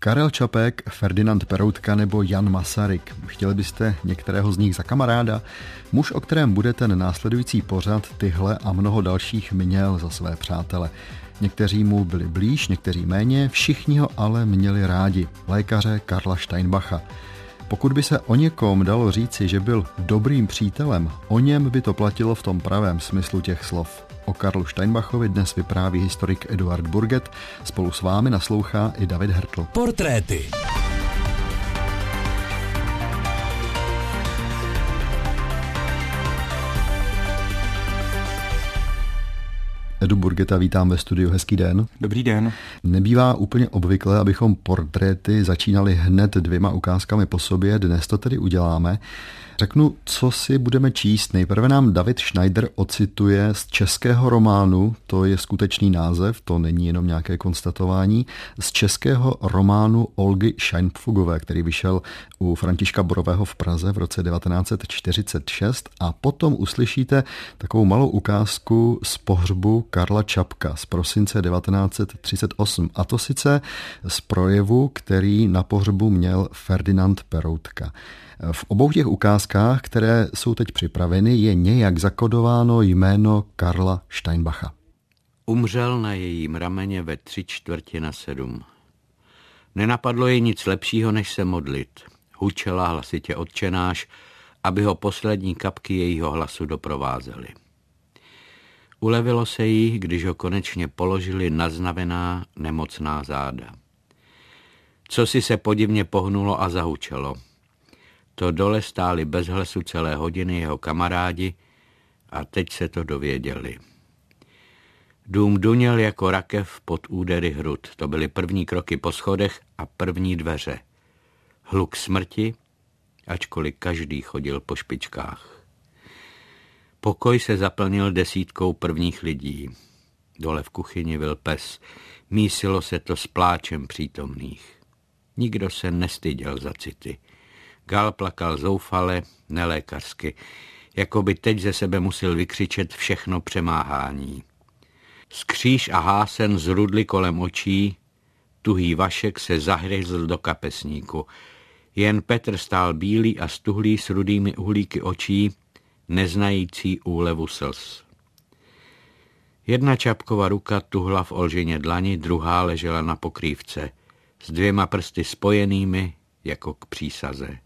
Karel Čapek, Ferdinand Peroutka nebo Jan Masaryk. Chtěli byste některého z nich za kamaráda? Muž, o kterém bude ten následující pořad, tyhle a mnoho dalších měl za své přátele. Někteří mu byli blíž, někteří méně, všichni ho ale měli rádi. Lékaře Karla Steinbacha. Pokud by se o někom dalo říci, že byl dobrým přítelem, o něm by to platilo v tom pravém smyslu těch slov. O Karlu Steinbachovi dnes vypráví historik Eduard Burget, spolu s vámi naslouchá i David Hertl. Portréty. Edu Burgeta vítám ve studiu. Hezký den. Dobrý den. Nebývá úplně obvyklé, abychom portréty začínali hned dvěma ukázkami po sobě. Dnes to tedy uděláme. Řeknu, co si budeme číst. Nejprve nám David Schneider ocituje z českého románu, to je skutečný název, to není jenom nějaké konstatování, z českého románu Olgy Scheinpfugové, který vyšel u Františka Borového v Praze v roce 1946 a potom uslyšíte takovou malou ukázku z pohřbu Karla Čapka z prosince 1938 a to sice z projevu, který na pohřbu měl Ferdinand Peroutka. V obou těch ukázkách, které jsou teď připraveny, je nějak zakodováno jméno Karla Steinbacha. Umřel na jejím rameně ve tři čtvrtě na sedm. Nenapadlo jej nic lepšího, než se modlit. Hučela hlasitě odčenáš, aby ho poslední kapky jejího hlasu doprovázely. Ulevilo se jí, když ho konečně položili naznavená nemocná záda. Co si se podivně pohnulo a zahučelo – to dole stáli bez hlasu celé hodiny jeho kamarádi a teď se to dověděli. Dům duněl jako rakev pod údery hrud. To byly první kroky po schodech a první dveře. Hluk smrti, ačkoliv každý chodil po špičkách. Pokoj se zaplnil desítkou prvních lidí. Dole v kuchyni byl pes. Mísilo se to s pláčem přítomných. Nikdo se nestyděl za city. Gal plakal zoufale, nelékařsky, jako by teď ze sebe musel vykřičet všechno přemáhání. Skříž a hásen zrudli kolem očí, tuhý vašek se zahryzl do kapesníku. Jen Petr stál bílý a stuhlý s rudými uhlíky očí, neznající úlevu slz. Jedna čapková ruka tuhla v olženě dlani, druhá ležela na pokrývce, s dvěma prsty spojenými jako k přísaze.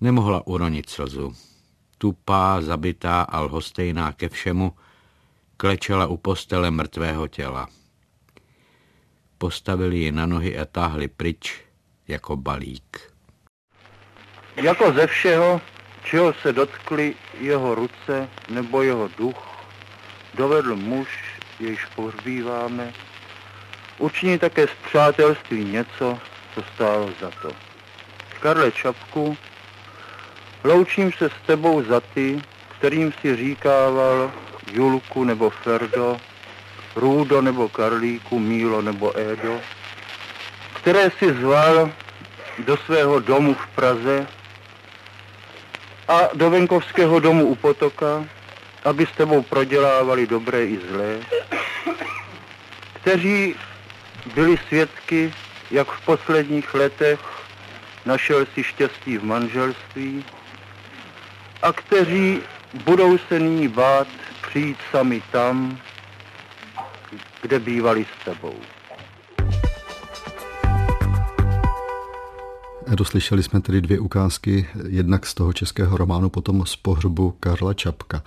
Nemohla uronit slzu. Tupá, zabitá a lhostejná ke všemu, klečela u postele mrtvého těla. Postavili ji na nohy a táhli pryč jako balík. Jako ze všeho, čeho se dotkli jeho ruce nebo jeho duch, dovedl muž, jejíž pohřbíváme, učinit také z přátelství něco, co stálo za to. Karle Čapku Loučím se s tebou za ty, kterým si říkával Julku nebo Ferdo, Růdo nebo Karlíku, Mílo nebo Édo, které si zval do svého domu v Praze a do venkovského domu u potoka, aby s tebou prodělávali dobré i zlé, kteří byli svědky, jak v posledních letech našel si štěstí v manželství, a kteří budou se nyní bát přijít sami tam, kde bývali s tebou. Doslyšeli jsme tedy dvě ukázky, jednak z toho českého románu, potom z pohřbu Karla Čapka.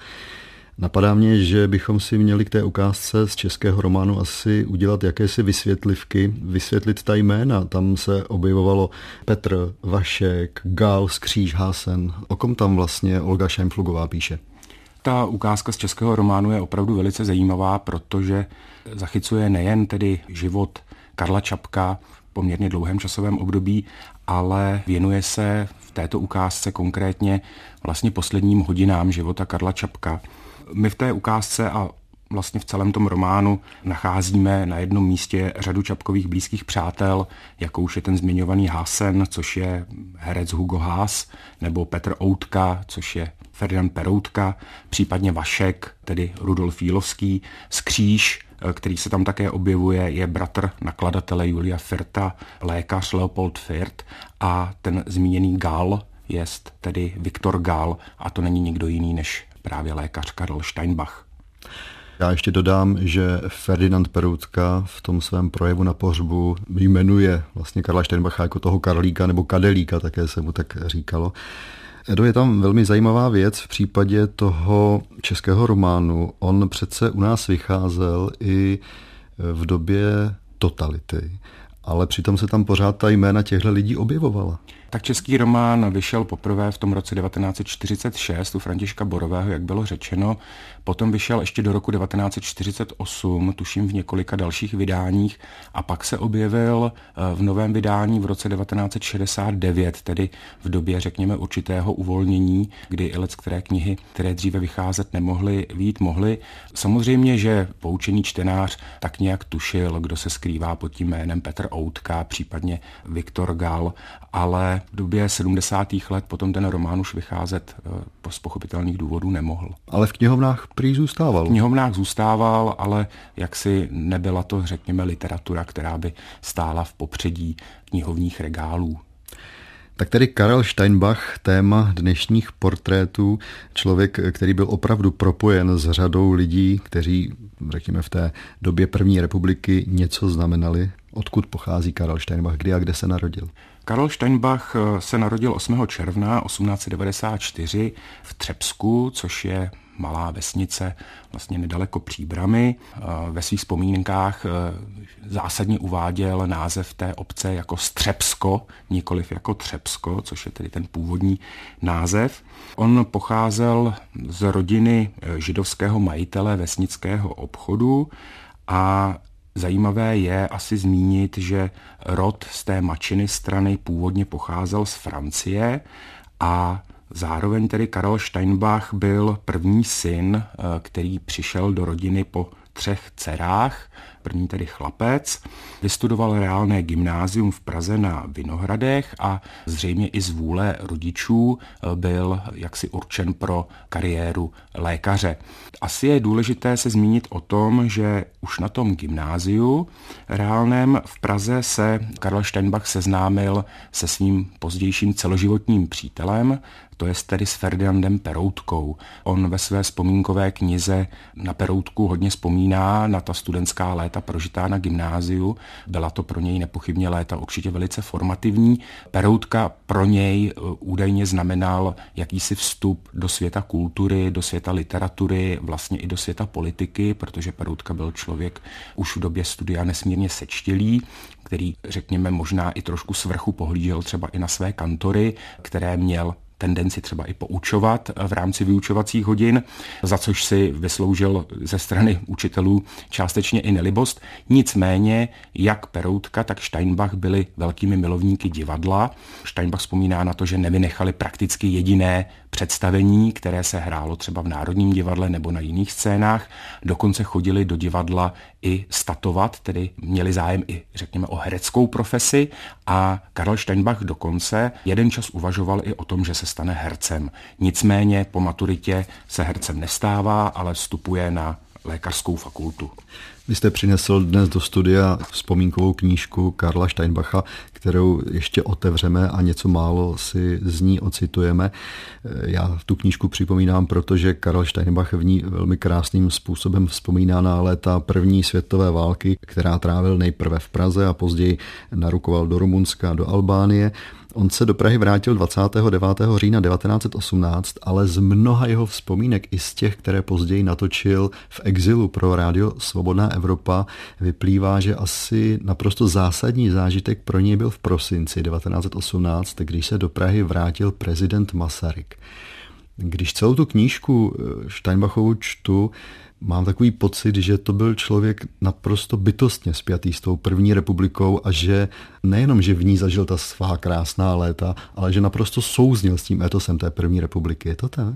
Napadá mě, že bychom si měli k té ukázce z českého románu asi udělat jakési vysvětlivky, vysvětlit ta jména. Tam se objevovalo Petr, Vašek, Gal, Skříž, Hásen. O kom tam vlastně Olga Šajmflugová píše? Ta ukázka z českého románu je opravdu velice zajímavá, protože zachycuje nejen tedy život Karla Čapka poměrně dlouhém časovém období, ale věnuje se v této ukázce konkrétně vlastně posledním hodinám života Karla Čapka. My v té ukázce a vlastně v celém tom románu nacházíme na jednom místě řadu Čapkových blízkých přátel, jako už je ten zmiňovaný Hasen, což je herec Hugo Haas, nebo Petr Outka, což je Ferdinand Peroutka, případně Vašek, tedy Rudolf Jílovský, Skříž, který se tam také objevuje, je bratr nakladatele Julia Firta, lékař Leopold Firt a ten zmíněný Gal jest tedy Viktor Gal a to není nikdo jiný než právě lékař Karl Steinbach. Já ještě dodám, že Ferdinand Peroutka v tom svém projevu na pohřbu jmenuje vlastně Karla Steinbacha jako toho Karlíka nebo Kadelíka, také se mu tak říkalo. Edo, je tam velmi zajímavá věc v případě toho českého románu. On přece u nás vycházel i v době totality, ale přitom se tam pořád ta jména těchto lidí objevovala. Tak český román vyšel poprvé v tom roce 1946 u Františka Borového, jak bylo řečeno. Potom vyšel ještě do roku 1948, tuším v několika dalších vydáních, a pak se objevil eh, v novém vydání v roce 1969, tedy v době, řekněme, určitého uvolnění, kdy i let, které knihy, které dříve vycházet nemohly, vít mohly. Samozřejmě, že poučený čtenář tak nějak tušil, kdo se skrývá pod tím jménem Petr Outka, případně Viktor Gal, ale v době 70. let potom ten román už vycházet eh, z pochopitelných důvodů nemohl. Ale v knihovnách prý zůstával. V knihovnách zůstával, ale jaksi nebyla to, řekněme, literatura, která by stála v popředí knihovních regálů. Tak tedy Karel Steinbach, téma dnešních portrétů, člověk, který byl opravdu propojen s řadou lidí, kteří, řekněme, v té době první republiky něco znamenali. Odkud pochází Karel Steinbach, kdy a kde se narodil? Karl Steinbach eh, se narodil 8. června 1894 v Třebsku, což je malá vesnice vlastně nedaleko Příbramy. Eh, ve svých vzpomínkách eh, zásadně uváděl název té obce jako Střebsko, nikoliv jako Třebsko, což je tedy ten původní název. On pocházel z rodiny židovského majitele vesnického obchodu a Zajímavé je asi zmínit, že rod z té mačiny strany původně pocházel z Francie a zároveň tedy Karel Steinbach byl první syn, eh, který přišel do rodiny po třech dcerách, první tedy chlapec, vystudoval reálné gymnázium v Praze na Vinohradech a zřejmě i z vůle rodičů eh, byl jaksi určen pro kariéru lékaře. Asi je důležité se zmínit o tom, že už na tom gymnáziu reálném v Praze se Karl Steinbach seznámil se svým pozdějším celoživotním přítelem, to je tedy s Ferdinandem Peroutkou. On ve své vzpomínkové knize na Peroutku hodně vzpomíná na ta studentská léta prožitá na gymnáziu. Byla to pro něj nepochybně léta určitě velice formativní. Peroutka pro něj eh, údajně znamenal jakýsi vstup do světa kultury, do světa literatury, vlastně i do světa politiky, protože Peroutka byl člověk už v době studia nesmírně sečtělý, který, řekněme, možná i trošku svrchu pohlížel třeba i na své kantory, které měl tendenci třeba i poučovat v rámci vyučovacích hodin, za což si vysloužil ze strany učitelů částečně i nelibost. Nicméně, jak Peroutka, tak Steinbach byli velkými milovníky divadla. Steinbach vzpomíná na to, že nevynechali prakticky jediné představení, které se hrálo třeba v Národním divadle nebo na jiných scénách. Dokonce chodili do divadla i statovat, tedy měli zájem i, řekněme, o hereckou profesi a Karl Steinbach dokonce jeden čas uvažoval i o tom, že se stane hercem. Nicméně po maturitě se hercem nestává, ale vstupuje na lékařskou fakultu. Vy jste přinesl dnes do studia vzpomínkovou knížku Karla Steinbacha, kterou ještě otevřeme a něco málo si z ní ocitujeme. Já tu knížku připomínám, protože Karl Steinbach v ní velmi krásným způsobem vzpomíná na léta první světové války, která trávil nejprve v Praze a později narukoval do Rumunska, do Albánie. On se do Prahy vrátil 29. října 1918, ale z mnoha jeho vzpomínek i z těch, které později natočil v exilu pro rádio Svobodná Evropa, vyplývá, že asi naprosto zásadní zážitek pro něj byl v prosinci 1918, když se do Prahy vrátil prezident Masaryk. Když celou tu knížku eh, Steinbachovu čtu, mám takový pocit, že to byl člověk naprosto bytostně spjatý s tou první republikou a že nejenom, že v ní zažil ta svá krásná léta, ale že naprosto souznil s tím etosem té první republiky. Je to tak?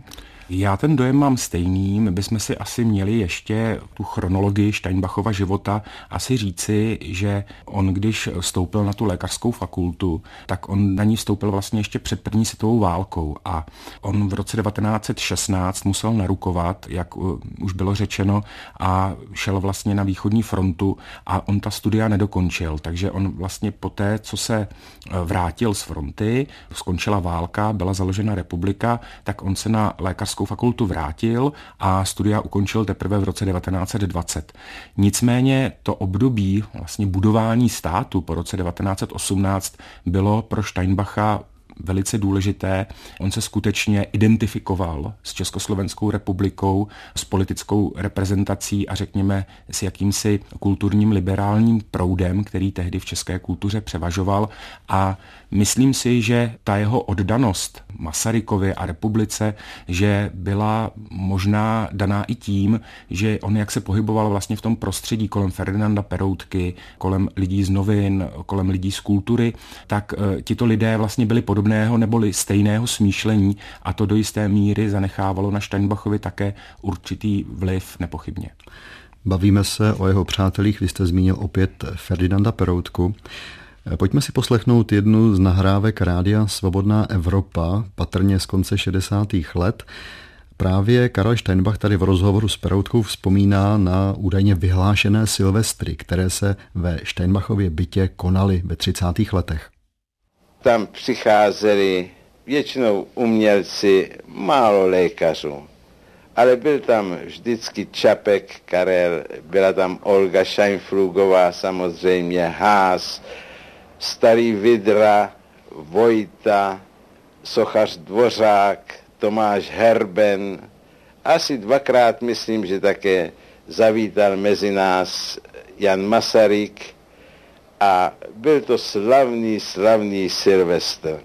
Já ten dojem mám stejný. My bychom si asi měli ještě tu chronologii Steinbachova života asi říci, že on, když vstoupil na tu lékařskou fakultu, tak on na ní vstoupil vlastně ještě před první světovou válkou a on v roce 1916 musel narukovat, jak už bylo řečeno, a šel vlastně na východní frontu a on ta studia nedokončil, takže on vlastně poté, co se vrátil z fronty, skončila válka, byla založena republika, tak on se na lékařskou fakultu vrátil a studia ukončil teprve v roce 1920. Nicméně to období vlastně budování státu po roce 1918 bylo pro Steinbacha velice důležité. On se skutečně identifikoval s Československou republikou, s politickou reprezentací a řekněme s jakýmsi kulturním liberálním proudem, který tehdy v české kultuře převažoval a myslím si, že ta jeho oddanost Masarykovi a republice, že byla možná daná i tím, že on jak se pohyboval vlastně v tom prostředí kolem Ferdinanda Peroutky, kolem lidí z novin, kolem lidí z kultury, tak e, tito lidé vlastně byli podobného neboli stejného smýšlení a to do jisté míry zanechávalo na Steinbachovi také určitý vliv nepochybně. Bavíme se o jeho přátelích, vy jste zmínil opět Ferdinanda Peroutku. Pojďme si poslechnout jednu z nahrávek rádia Svobodná Evropa, patrně z konce 60. let. Právě Karel Steinbach tady v rozhovoru s Peroutkou vzpomíná na údajně vyhlášené silvestry, které se ve Steinbachově bytě konaly ve 30. letech. Tam přicházeli většinou umělci, málo lékařů. Ale byl tam vždycky Čapek Karel, byla tam Olga Scheinflugová samozřejmě, Haas, Starý Vidra, Vojta, sochař Dvořák, Tomáš Herben. Asi dvakrát myslím, že také zavítal mezi nás Jan Masaryk a byl to slavný, slavný Silvestr.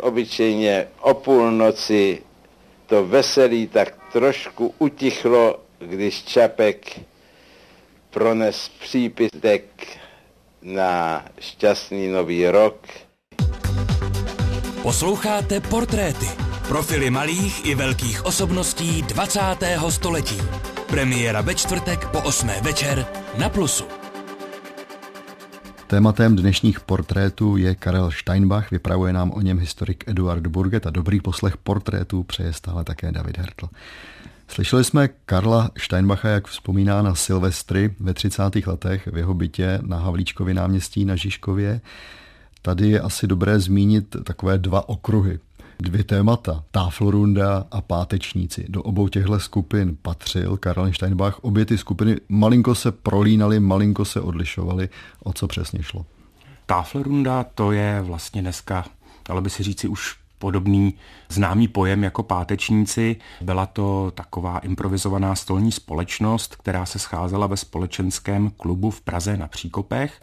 Obyčejně o půlnoci to veselí tak trošku utichlo, když Čapek prones přípitek na šťastný nový rok. Posloucháte portréty, profily malých i velkých osobností 20. století. Premiéra ve čtvrtek po 8. večer na Plusu. Tématem dnešních portrétů je Karel Steinbach, vypravuje nám o něm historik Eduard Burget a dobrý poslech portrétů přeje stále také David Hertl. Slyšeli jsme Karla Steinbacha, jak vzpomíná na Silvestry ve 30. letech v jeho bytě na Havlíčkově náměstí na Žižkově. Tady je asi dobré zmínit takové dva okruhy. Dvě témata, Táflorunda a Pátečníci. Do obou těchto skupin patřil Karl Steinbach. Obě ty skupiny malinko se prolínaly, malinko se odlišovaly. O co přesně šlo? Táflorunda to je vlastně dneska, ale by si říci už podobný známý pojem jako pátečníci. Byla to taková improvizovaná stolní společnost, která se scházela ve společenském klubu v Praze na Příkopech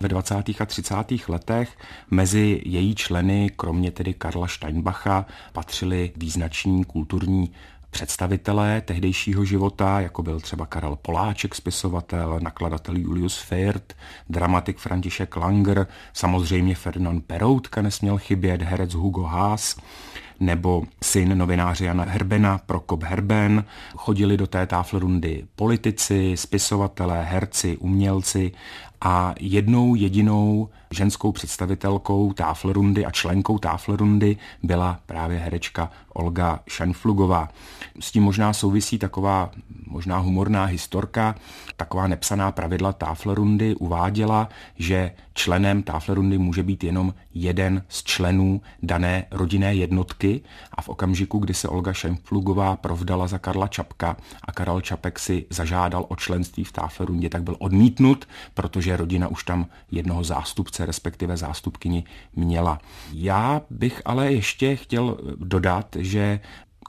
ve 20. a 30. letech. Mezi její členy, kromě tedy Karla Steinbacha, patřili význační kulturní představitelé tehdejšího života, jako byl třeba Karel Poláček, spisovatel, nakladatel Julius Firth, dramatik František Langer, samozřejmě Ferdinand Peroutka nesměl chybět, herec Hugo Haas, nebo syn novináře Jana Herbena, Prokop Herben. Chodili do té táflrundy politici, spisovatelé, herci, umělci a jednou jedinou ženskou představitelkou Táflrundy a členkou Táflrundy byla právě herečka Olga Šanflugová. S tím možná souvisí taková možná humorná historka, taková nepsaná pravidla Táflrundy uváděla, že členem Táflrundy může být jenom jeden z členů dané rodinné jednotky a v okamžiku, kdy se Olga Šanflugová provdala za Karla Čapka a Karel Čapek si zažádal o členství v Táflrundě, tak byl odmítnut, protože rodina už tam jednoho zástupce, respektive zástupkyni měla. Já bych ale ještě chtěl dodat, že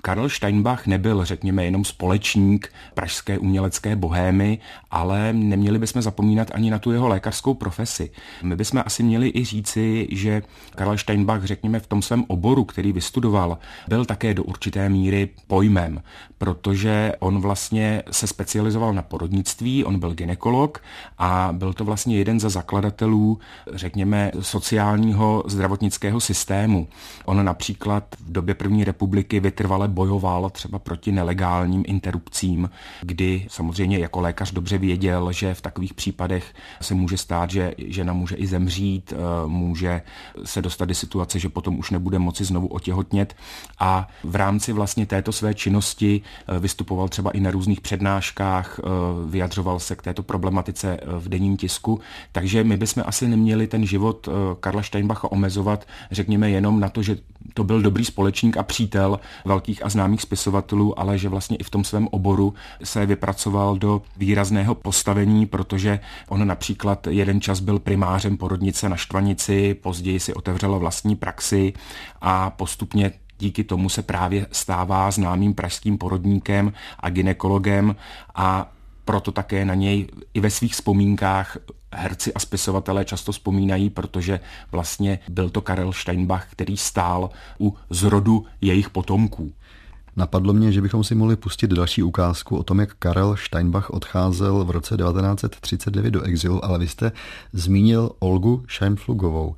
Karl Steinbach nebyl, řekněme, jenom společník pražské umělecké bohémy, ale neměli bychom zapomínat ani na tu jeho lékařskou profesi. My bychom asi měli i říci, že Karl Steinbach, řekněme, v tom svém oboru, který vystudoval, byl také do určité míry pojmem, protože on vlastně se specializoval na porodnictví, on byl ginekolog a byl to vlastně jeden ze zakladatelů, řekněme, sociálního zdravotnického systému. On například v době první republiky vytrval neustále bojoval třeba proti nelegálním interrupcím, kdy samozřejmě jako lékař dobře věděl, že v takových případech se může stát, že žena může i zemřít, eh, může se dostat do situace, že potom už nebude moci znovu otěhotnět. A v rámci vlastně této své činnosti eh, vystupoval třeba i na různých přednáškách, eh, vyjadřoval se k této problematice v denním tisku, takže my bychom asi neměli ten život Karla Steinbacha omezovat, řekněme jenom na to, že to byl dobrý společník a přítel velkých a známých spisovatelů, ale že vlastně i v tom svém oboru se vypracoval do výrazného postavení, protože on například jeden čas byl primářem porodnice na Štvanici, později si otevřela vlastní praxi a postupně díky tomu se právě stává známým pražským porodníkem a ginekologem a proto také na něj i ve svých vzpomínkách herci a spisovatelé často vzpomínají, protože vlastně byl to Karel Steinbach, který stál u zrodu jejich potomků. Napadlo mě, že bychom si mohli pustit další ukázku o tom, jak Karel Steinbach odcházel v roce 1939 do exilu, ale vy jste zmínil Olgu Scheinflugovou.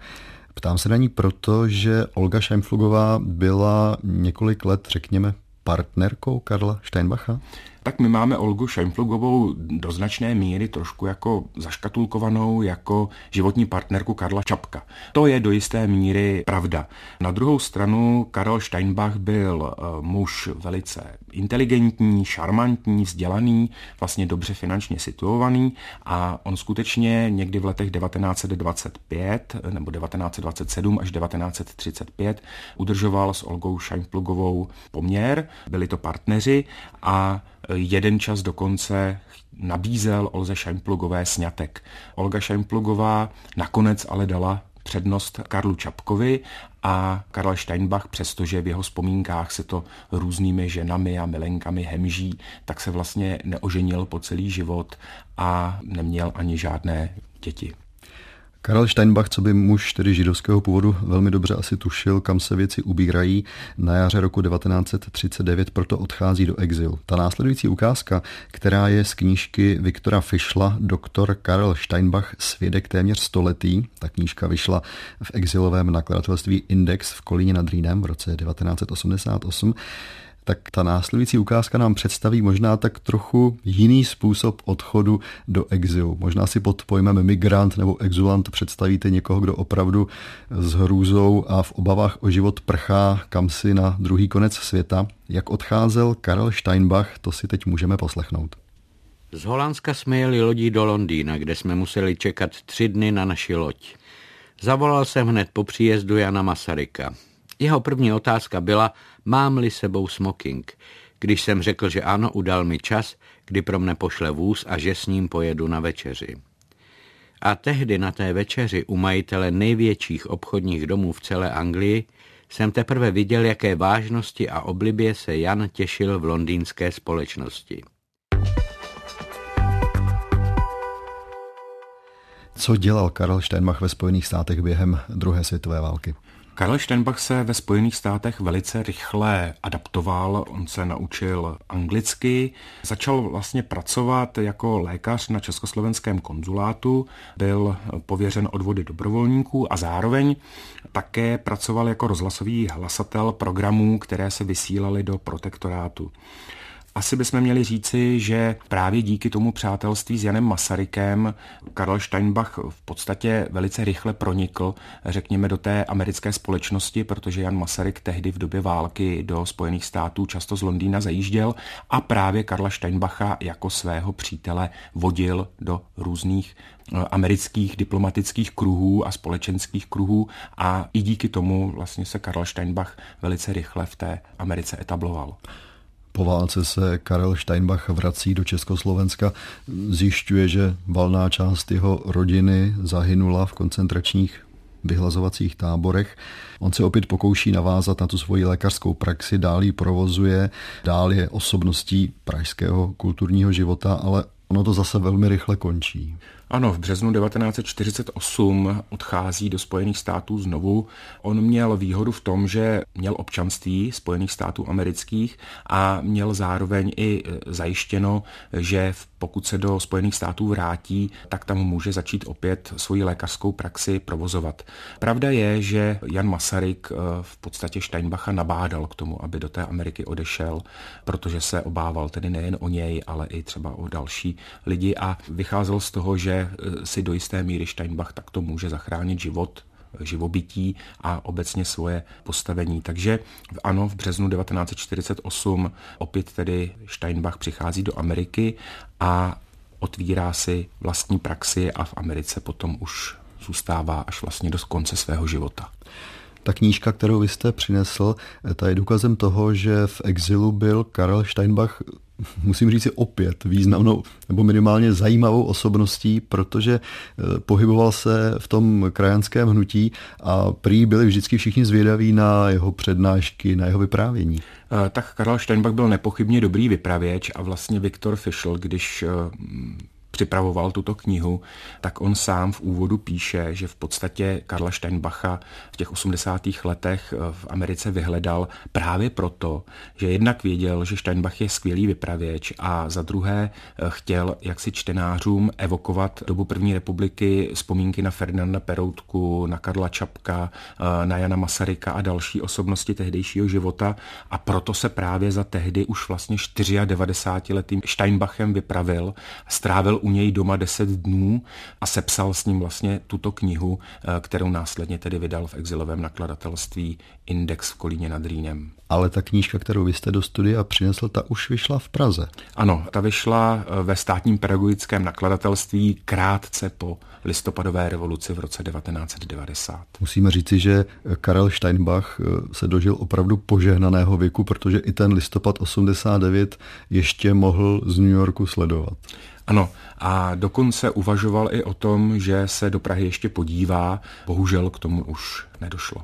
Ptám se na ní proto, že Olga Scheinflugová byla několik let, řekněme, partnerkou Karla Steinbacha? Tak my máme Olgu Šajmflugovou do značné míry trošku jako zaškatulkovanou jako životní partnerku Karla Čapka. To je do jisté míry pravda. Na druhou stranu Karel Steinbach byl eh, muž velice inteligentní, šarmantní, vzdělaný, vlastně dobře finančně situovaný a on skutečně někdy v letech 1925 nebo 1927 až 1935 udržoval s Olgou Šajmflugovou poměr, byli to partneři a jeden čas dokonce nabízel Olze Šajmplugové snětek. Olga Šajmplugová nakonec ale dala přednost Karlu Čapkovi a Karl Steinbach, přestože v jeho vzpomínkách se to různými ženami a milenkami hemží, tak se vlastně neoženil po celý život a neměl ani žádné děti. Karel Steinbach, co by muž tedy židovského původu, velmi dobře asi tušil, kam se věci ubírají. Na jaře roku 1939 proto odchází do exilu. Ta následující ukázka, která je z knížky Viktora Fischla, doktor Karel Steinbach, svědek téměř stoletý. Ta knížka vyšla v exilovém nakladatelství Index v Kolíně nad Rýnem v roce 1988 tak ta následující ukázka nám představí možná tak trochu jiný způsob odchodu do exilu. Možná si pod pojmem migrant nebo exulant představíte někoho, kdo opravdu s hrůzou a v obavách o život prchá kam si na druhý konec světa. Jak odcházel Karel Steinbach, to si teď můžeme poslechnout. Z Holandska jsme jeli lodí do Londýna, kde jsme museli čekat tři dny na naši loď. Zavolal jsem hned po příjezdu Jana Masaryka. Jeho první otázka byla, mám-li sebou smoking. Když jsem řekl, že ano, udal mi čas, kdy pro mne pošle vůz a že s ním pojedu na večeři. A tehdy na té večeři u majitele největších obchodních domů v celé Anglii jsem teprve viděl, jaké vážnosti a oblibě se Jan těšil v londýnské společnosti. Co dělal Karl Steinmach ve Spojených státech během druhé světové války? Karl Steinbach se ve Spojených státech velice rychle adaptoval, on se naučil anglicky, začal vlastně pracovat jako lékař na československém konzulátu, byl pověřen odvody dobrovolníků a zároveň také pracoval jako rozhlasový hlasatel programů, které se vysílaly do protektorátu. Asi bychom měli říci, že právě díky tomu přátelství s Janem Masarykem Karl Steinbach v podstatě velice rychle pronikl, řekněme, do té americké společnosti, protože Jan Masaryk tehdy v době války do Spojených států často z Londýna zajížděl a právě Karla Steinbacha jako svého přítele vodil do různých eh, amerických diplomatických kruhů a společenských kruhů a i díky tomu vlastně se Karl Steinbach velice rychle v té Americe etabloval. Po válce se Karel Steinbach vrací do Československa, zjišťuje, že valná část jeho rodiny zahynula v koncentračních vyhlazovacích táborech. On se opět pokouší navázat na tu svoji lékařskou praxi, dál ji provozuje, dál je osobností pražského kulturního života, ale ono to zase velmi rychle končí. Ano, v březnu 1948 odchází do Spojených států znovu. On měl výhodu v tom, že měl občanství Spojených států amerických a měl zároveň i e, zajištěno, že pokud se do Spojených států vrátí, tak tam může začít opět svoji lékařskou praxi provozovat. Pravda je, že Jan Masaryk e, v podstatě Steinbacha nabádal k tomu, aby do té Ameriky odešel, protože se obával tedy nejen o něj, ale i třeba o další lidi a vycházel z toho, že Eh, si do jisté míry Steinbach takto může zachránit život živobytí a obecně svoje postavení. Takže ano, v březnu 1948 opět tedy Steinbach přichází do Ameriky a otvírá si vlastní praxi a v Americe potom už zůstává až vlastně do konce svého života. Ta knížka, kterou vy jste přinesl, ta je důkazem toho, že v exilu byl Karel Steinbach musím říct si opět významnou nebo minimálně zajímavou osobností, protože eh, pohyboval se v tom krajanském hnutí a prý byli vždycky všichni zvědaví na jeho přednášky, na jeho vyprávění. Eh, tak Karl Steinbach byl nepochybně dobrý vypravěč a vlastně Viktor Fischl, když eh, připravoval tuto knihu, tak on sám v úvodu píše, že v podstatě Karla Steinbacha v těch 80. letech eh, v Americe vyhledal právě proto, že jednak věděl, že Steinbach je skvělý vypravěč a za druhé eh, chtěl jaksi čtenářům evokovat dobu první republiky, vzpomínky na Ferdinanda Peroutku, na Karla Čapka, eh, na Jana Masaryka a další osobnosti tehdejšího života a proto se právě za tehdy už vlastně 94 letým Steinbachem vypravil, strávil u něj doma 10 dnů a sepsal s ním vlastně tuto knihu, eh, kterou následně tedy vydal v exilovém nakladatelství Index v Kolíně nad Rýnem. Ale ta knížka, kterou vy jste do studia přinesl, ta už vyšla v Praze. Ano, ta vyšla eh, ve státním pedagogickém nakladatelství krátce po listopadové revoluci v roce 1990. Musíme říci, že Karel Steinbach eh, se dožil opravdu požehnaného věku, protože i ten listopad 89 ještě mohl z New Yorku sledovat. Ano, a dokonce uvažoval i o tom, že se do Prahy ještě podívá. Bohužel k tomu už nedošlo.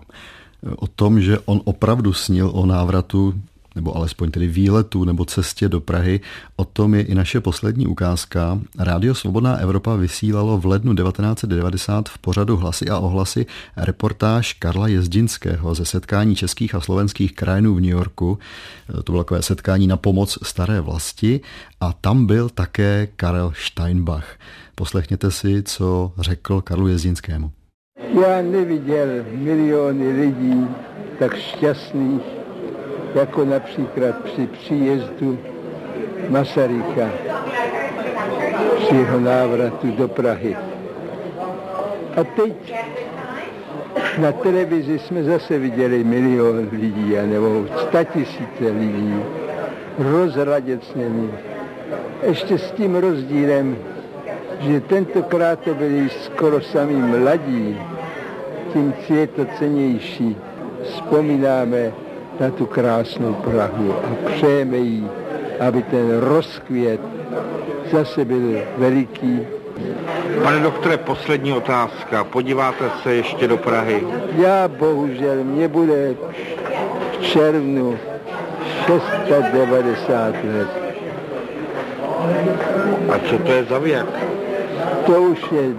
O tom, že on opravdu snil o návratu nebo alespoň tedy výletu nebo cestě do Prahy. O tom je i naše poslední ukázka. Rádio Svobodná Evropa vysílalo v lednu 1990 v pořadu Hlasy a ohlasy reportáž Karla Jezdinského ze setkání českých a slovenských krajinů v New Yorku. To bylo takové setkání na pomoc staré vlasti a tam byl také Karel Steinbach. Poslechněte si, co řekl Karlu Jezdinskému. Já neviděl miliony lidí tak šťastných, jako například při příjezdu Masaryka, při jeho návratu do Prahy. A teď na televizi jsme zase viděli milion lidí, nebo tisíce lidí, rozraděcnění. Ještě s tím rozdílem, že tentokrát to byli skoro sami mladí, tím je to cenější. Vzpomínáme na tu krásnou Prahu a přejeme jí, aby ten rozkvět zase byl veliký. Pane doktore, poslední otázka. Podíváte se ještě do Prahy? Já bohužel, mě bude v červnu 690 let. A co to je za věk? To už je,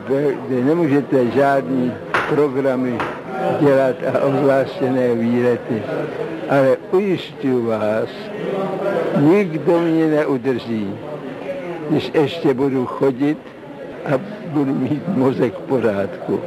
nemůžete žádný programy dělat a ohlášené výlety. Ale ujišťuju vás, nikdo mě neudrží, když ještě budu chodit a budu mít mozek v pořádku.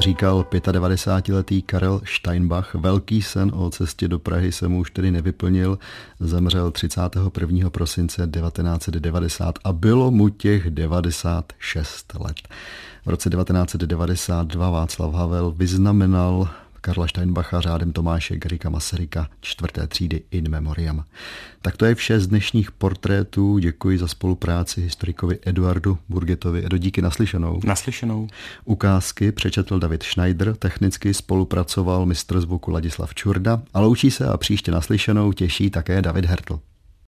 Říkal 95-letý Karel Steinbach. Velký sen o cestě do Prahy se mu už tedy nevyplnil. Zemřel 31. prosince 1990 a bylo mu těch 96 let. V roce 1992 Václav Havel vyznamenal Karla Steinbacha řádem Tomáše Garika Masaryka čtvrté třídy in memoriam. Tak to je vše z dnešních portrétů. Děkuji za spolupráci historikovi Eduardu Burgetovi. Edo, díky naslyšenou. Naslyšenou. Ukázky přečetl David Schneider, technicky spolupracoval mistr zvuku Ladislav Čurda a loučí se a příště naslyšenou těší také David Hertl.